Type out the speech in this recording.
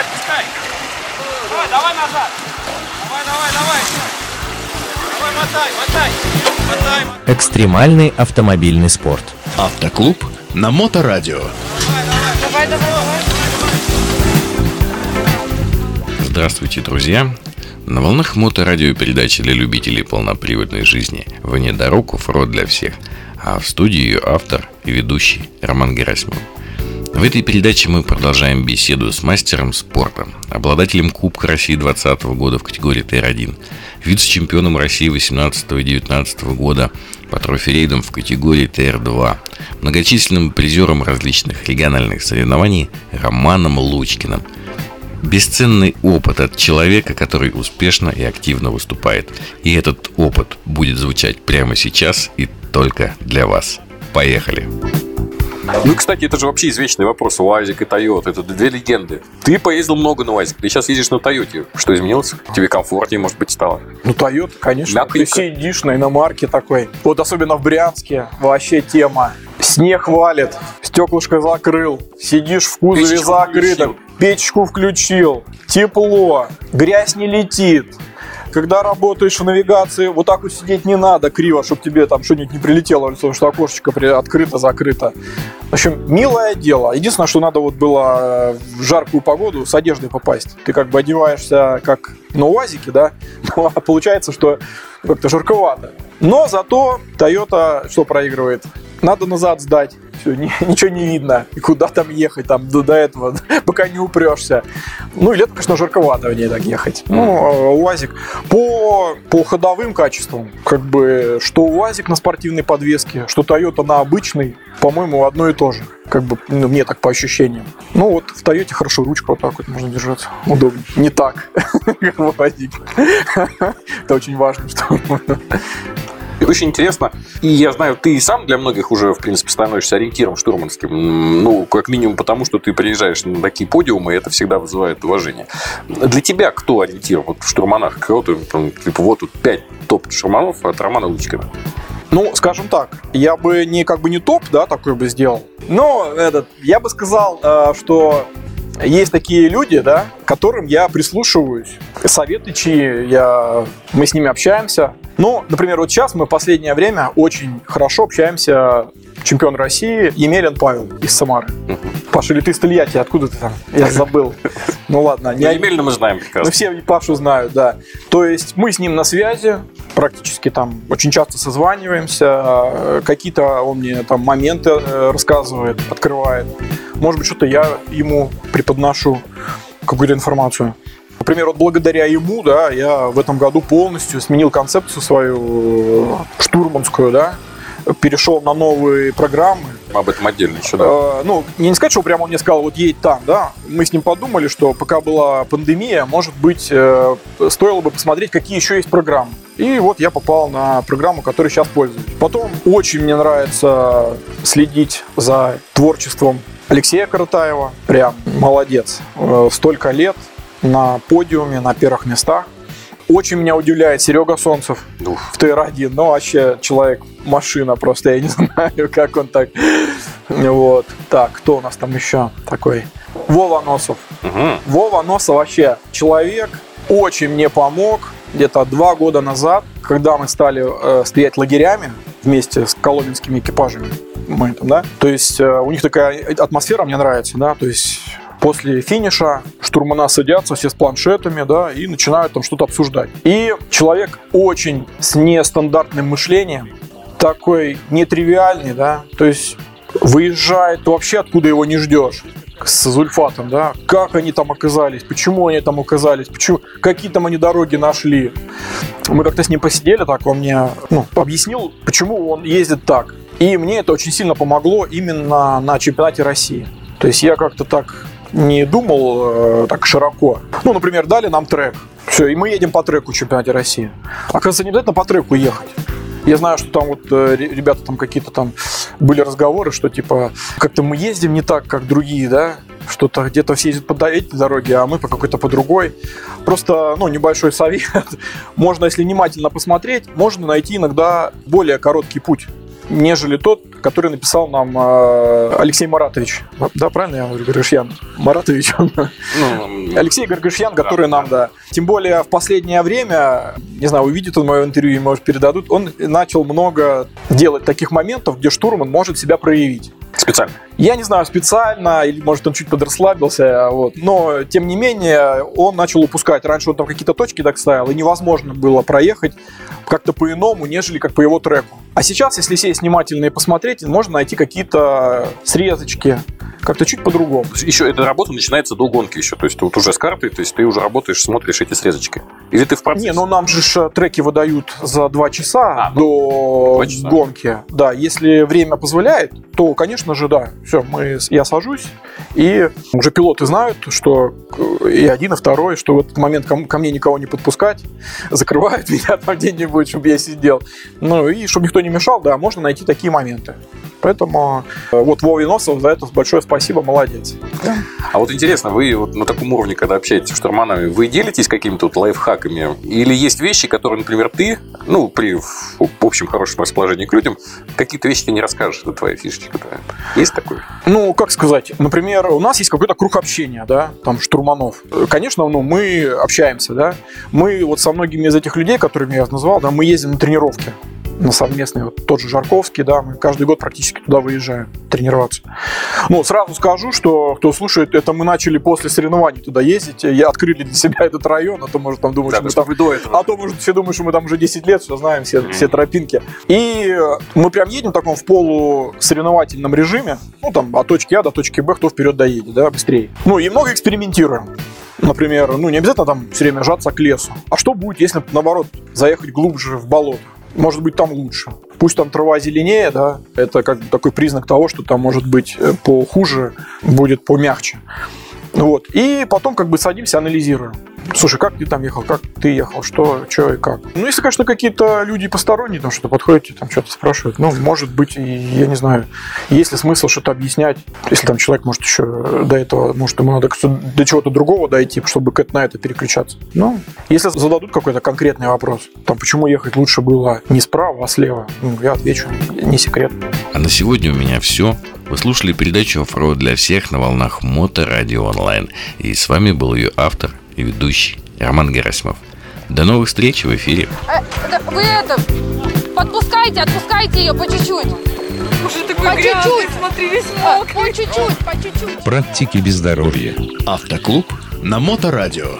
отпускай. Давай, давай назад. Давай, давай, давай. Давай, мотай, мотай. Мотай, мотай. Экстремальный автомобильный спорт. Автоклуб на Моторадио. Давай, давай, давай. Здравствуйте, друзья! На волнах моторадио передачи для любителей полноприводной жизни «Вне дорог оффроуд для всех», а в студии ее автор и ведущий Роман Герасимов. В этой передаче мы продолжаем беседу с мастером спорта, обладателем Кубка России 2020 года в категории ТР-1, вице-чемпионом России 18 и 19 года по трофи-рейдам в категории ТР-2, многочисленным призером различных региональных соревнований Романом Лучкиным – Бесценный опыт от человека, который успешно и активно выступает. И этот опыт будет звучать прямо сейчас и только для вас. Поехали! Ну, кстати, это же вообще извечный вопрос. УАЗик и Тойота. Это две легенды. Ты поездил много на УАЗике. Ты сейчас ездишь на Тойоте. Что изменилось? Тебе комфортнее, может быть, стало? Ну, Toyota, конечно. Мягконько. Ты сидишь на иномарке такой. Вот особенно в Брянске вообще тема. Снег валит, стеклышко закрыл, сидишь в кузове Печечку закрытом, печку включил, тепло, грязь не летит. Когда работаешь в навигации, вот так вот сидеть не надо криво, чтобы тебе там что-нибудь не прилетело в потому что окошечко при- открыто, закрыто. В общем, милое дело. Единственное, что надо вот было э, в жаркую погоду с одеждой попасть. Ты как бы одеваешься как на УАЗике, да, ну, а получается, что как-то жарковато. Но зато Toyota что проигрывает? Надо назад сдать. Все, ничего не видно. И куда там ехать там до, до этого, пока не упрешься. Ну, и лето, конечно, жарковато в ней так ехать. Ну, э, УАЗик. По, по ходовым качествам, как бы, что УАЗик на спортивной подвеске, что Toyota на обычной, по-моему, одно и то же. Как бы, ну, мне так по ощущениям. Ну, вот в Тойоте хорошо ручка вот так вот можно держаться. Удобно. Не так, как в УАЗике. Это очень важно, что И очень интересно. И я знаю, ты и сам для многих уже, в принципе, становишься ориентиром штурманским. Ну, как минимум потому, что ты приезжаешь на такие подиумы, и это всегда вызывает уважение. Для тебя кто ориентир вот в штурманах? Кого ты, там, типа, вот тут пять топ-штурманов от Романа Лучкина. Ну, скажем так, я бы не как бы не топ, да, такой бы сделал. Но этот, я бы сказал, э, что есть такие люди, да, которым я прислушиваюсь. Советы чьи, я, мы с ними общаемся. Ну, например, вот сейчас мы в последнее время очень хорошо общаемся чемпион России Емелин Павел из Самары. Паша, или ты из Тольятти? Откуда ты там? Я забыл. Ну ладно. не- Емельна мы знаем ну, прекрасно. все Пашу знают, да. То есть мы с ним на связи, практически там очень часто созваниваемся, э, какие-то он мне там моменты э, рассказывает, открывает. Может быть, что-то я ему преподношу, какую-то информацию. Например, вот благодаря ему, да, я в этом году полностью сменил концепцию свою э, штурманскую, да, перешел на новые программы, Об этом отдельно еще, да. Э, ну, не сказать, что прямо он мне сказал, вот едь там, да. Мы с ним подумали, что пока была пандемия, может быть, э, стоило бы посмотреть, какие еще есть программы. И вот я попал на программу, которой сейчас пользуюсь. Потом очень мне нравится следить за творчеством Алексея Каратаева. Прям молодец. Э, Столько лет на подиуме, на первых местах. Очень меня удивляет Серега Солнцев Ух. в ТР-1. Ну, вообще, человек-машина просто, я не знаю, как он так... Вот. Так, кто у нас там еще такой? Вова Носов. Мгм. Вова Носов вообще человек, очень мне помог где-то два года назад, когда мы стали э, стоять лагерями вместе с коломенскими экипажами. Мы там, да? То есть э, у них такая атмосфера мне нравится, да, то есть после финиша штурмана садятся все с планшетами, да, и начинают там что-то обсуждать. И человек очень с нестандартным мышлением, такой нетривиальный, да, то есть выезжает вообще откуда его не ждешь с Зульфатом, да, как они там оказались, почему они там оказались, почему, какие там они дороги нашли. Мы как-то с ним посидели, так он мне ну, объяснил, почему он ездит так. И мне это очень сильно помогло именно на чемпионате России. То есть я как-то так не думал э, так широко. Ну, например, дали нам трек. Все, и мы едем по треку в чемпионате России. Оказывается, не обязательно по треку ехать. Я знаю, что там вот э, ре- ребята там какие-то там были разговоры, что типа как-то мы ездим не так, как другие, да, что-то где-то все ездят по этой дороге, а мы по какой-то по другой. Просто, ну, небольшой совет. Можно, если внимательно посмотреть, можно найти иногда более короткий путь. Нежели тот, который написал нам э, Алексей Маратович. Да, правильно я говорю? Маратович. Ну, Алексей Гаргашьян, который нам, да. Тем более в последнее время, не знаю, увидит он мое интервью и, может, передадут, он начал много делать таких моментов, где штурман может себя проявить. Специально. Я не знаю, специально, или, может, он чуть подрасслабился, вот. но, тем не менее, он начал упускать. Раньше он там какие-то точки так ставил, и невозможно было проехать как-то по-иному, нежели как по его треку. А сейчас, если сесть внимательно и посмотреть, можно найти какие-то срезочки, как-то чуть по-другому. Еще эта работа начинается до гонки еще. То есть ты вот уже с картой, то есть ты уже работаешь, смотришь эти срезочки. Или ты в процессе? Не, ну нам же ж треки выдают за два часа А, ну, до два часа. гонки. Да, если время позволяет, то, конечно же, да. Все, мы, я сажусь, и уже пилоты знают, что э, и один, и второй, что в этот момент ко, ко мне никого не подпускать, закрывают меня там где-нибудь, чтобы я сидел. Ну, и чтобы никто не мешал, да, можно найти такие моменты. Поэтому э, вот Вове Носов за это большое спасибо, молодец. А вот интересно, вы вот на таком уровне, когда общаетесь с штурманами, вы делитесь какими-то вот лайфхаками? Или есть вещи, которые, например, ты, ну, при в общем хорошем расположении к людям, какие-то вещи ты не расскажешь, это твоя фишечка. Да? Есть такое? Ну, как сказать, например, у нас есть какой-то круг общения, да, там, штурманов. Э, Конечно, ну, мы общаемся, да. Мы вот со многими из этих людей, которыми я назвал, да, мы ездим на тренировки на совместные, вот тот же Жарковский, да, мы каждый год практически туда выезжаем тренироваться. Ну, сразу скажу, что кто слушает, это мы начали после соревнований туда ездить, я открыли для себя этот район, а то, может, там думают, Да, что мы там вы до этого. а то, может, все думают, что мы там уже 10 лет, все знаем, все, все тропинки. И э, мы прям едем в таком в полусоревновательном режиме, ну, там, от точки А до точки Б, кто вперед доедет, да, быстрее. Ну, и много экспериментируем. Например, ну, не обязательно там все время жаться к лесу. А что будет, если, наоборот, заехать глубже в болото? Может быть, там лучше. Пусть там трава зеленее, да, это как бы такой признак того, что там может быть э, похуже, будет помягче. Вот. И потом как бы садимся, анализируем. Слушай, как ты там ехал, как ты ехал, что, что и как. Ну, если, конечно, какие-то люди посторонние, там что-то подходят и там что-то спрашивают, ну, может быть, и, я не знаю, есть ли смысл что-то объяснять, если там человек, может, еще до этого, может, ему надо до чего-то другого дойти, чтобы на это переключаться. Ну, если зададут какой-то конкретный вопрос, там, почему ехать лучше было не справа, а слева, ну, я отвечу, не секрет. А на сегодня у меня все. Вы слушали передачу «Оффроуд для всех» на волнах Моторадио онлайн. И с вами был ее автор и ведущий Роман Герасимов. До новых встреч в эфире. Э, вы это, подпускайте, отпускайте ее по чуть-чуть. Уже такой По грязный, чуть-чуть. смотри, весь А, мокрый. По чуть-чуть, по чуть-чуть. Практики без здоровья. Автоклуб на Моторадио.